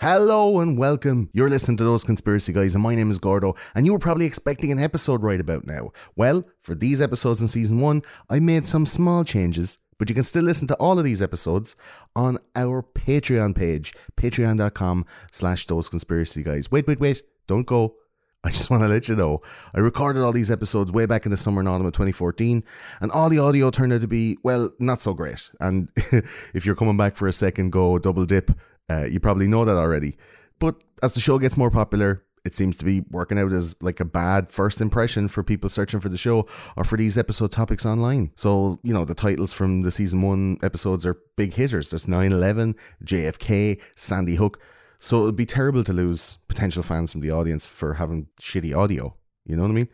Hello and welcome. You're listening to Those Conspiracy Guys, and my name is Gordo, and you were probably expecting an episode right about now. Well, for these episodes in season one, I made some small changes, but you can still listen to all of these episodes on our Patreon page, patreon.com slash those conspiracy guys. Wait, wait, wait, don't go. I just want to let you know, I recorded all these episodes way back in the summer and autumn of 2014, and all the audio turned out to be, well, not so great. And if you're coming back for a second go double dip, uh, you probably know that already. But as the show gets more popular, it seems to be working out as like a bad first impression for people searching for the show or for these episode topics online. So, you know, the titles from the season one episodes are big hitters. There's 9 11, JFK, Sandy Hook. So it would be terrible to lose potential fans from the audience for having shitty audio. You know what I mean?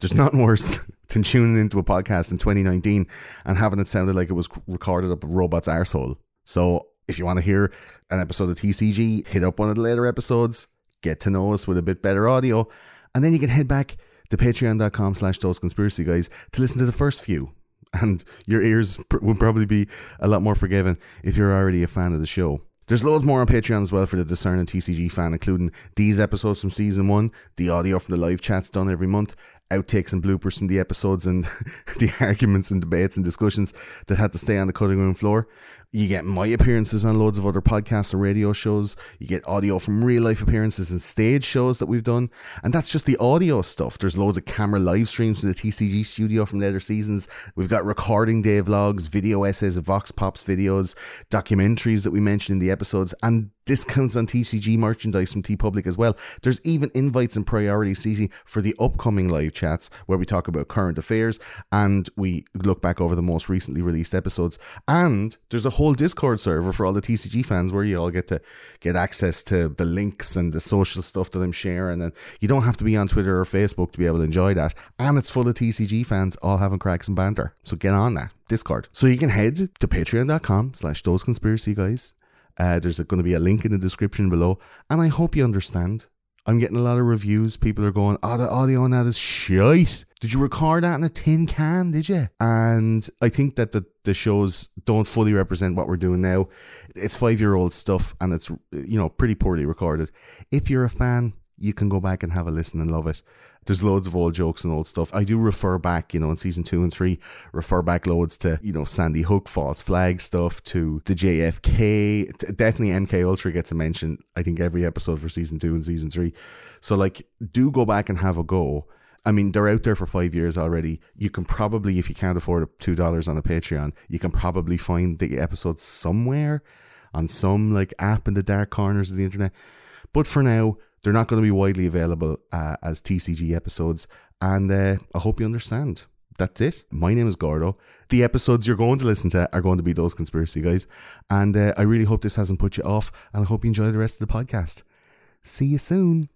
There's nothing worse than tuning into a podcast in 2019 and having it sounded like it was recorded up a robot's arsehole. So if you want to hear an episode of TCG, hit up one of the later episodes, get to know us with a bit better audio, and then you can head back to patreon.com slash those conspiracy guys to listen to the first few. And your ears pr- will probably be a lot more forgiving if you're already a fan of the show. There's loads more on Patreon as well for the discerning TCG fan, including these episodes from season one, the audio from the live chats done every month, outtakes and bloopers from the episodes, and the arguments and debates and discussions that had to stay on the cutting room floor. You get my appearances on loads of other podcasts and radio shows. You get audio from real life appearances and stage shows that we've done. And that's just the audio stuff. There's loads of camera live streams from the TCG studio from later seasons. We've got recording day vlogs, video essays of Vox Pops videos, documentaries that we mentioned in the episodes, and discounts on TCG merchandise from TeePublic as well. There's even invites and priority seating for the upcoming live chats where we talk about current affairs and we look back over the most recently released episodes. And there's a whole Discord server for all the TCG fans where you all get to get access to the links and the social stuff that I'm sharing. And you don't have to be on Twitter or Facebook to be able to enjoy that. And it's full of TCG fans all having cracks and banter. So get on that. Discord. So you can head to patreon.com slash those conspiracy guys uh, there's going to be a link in the description below. And I hope you understand. I'm getting a lot of reviews. People are going, oh, the audio on that is shite. Did you record that in a tin can? Did you? And I think that the, the shows don't fully represent what we're doing now. It's five year old stuff and it's, you know, pretty poorly recorded. If you're a fan, you can go back and have a listen and love it. There's loads of old jokes and old stuff. I do refer back, you know, in season two and three, refer back loads to, you know, Sandy Hook, false flag stuff, to the JFK. Definitely MK Ultra gets a mention, I think, every episode for season two and season three. So, like, do go back and have a go. I mean, they're out there for five years already. You can probably, if you can't afford two dollars on a Patreon, you can probably find the episodes somewhere on some like app in the dark corners of the internet. But for now, they're not going to be widely available uh, as TCG episodes, and uh, I hope you understand. That's it. My name is Gordo. The episodes you're going to listen to are going to be those conspiracy guys, and uh, I really hope this hasn't put you off, and I hope you enjoy the rest of the podcast. See you soon.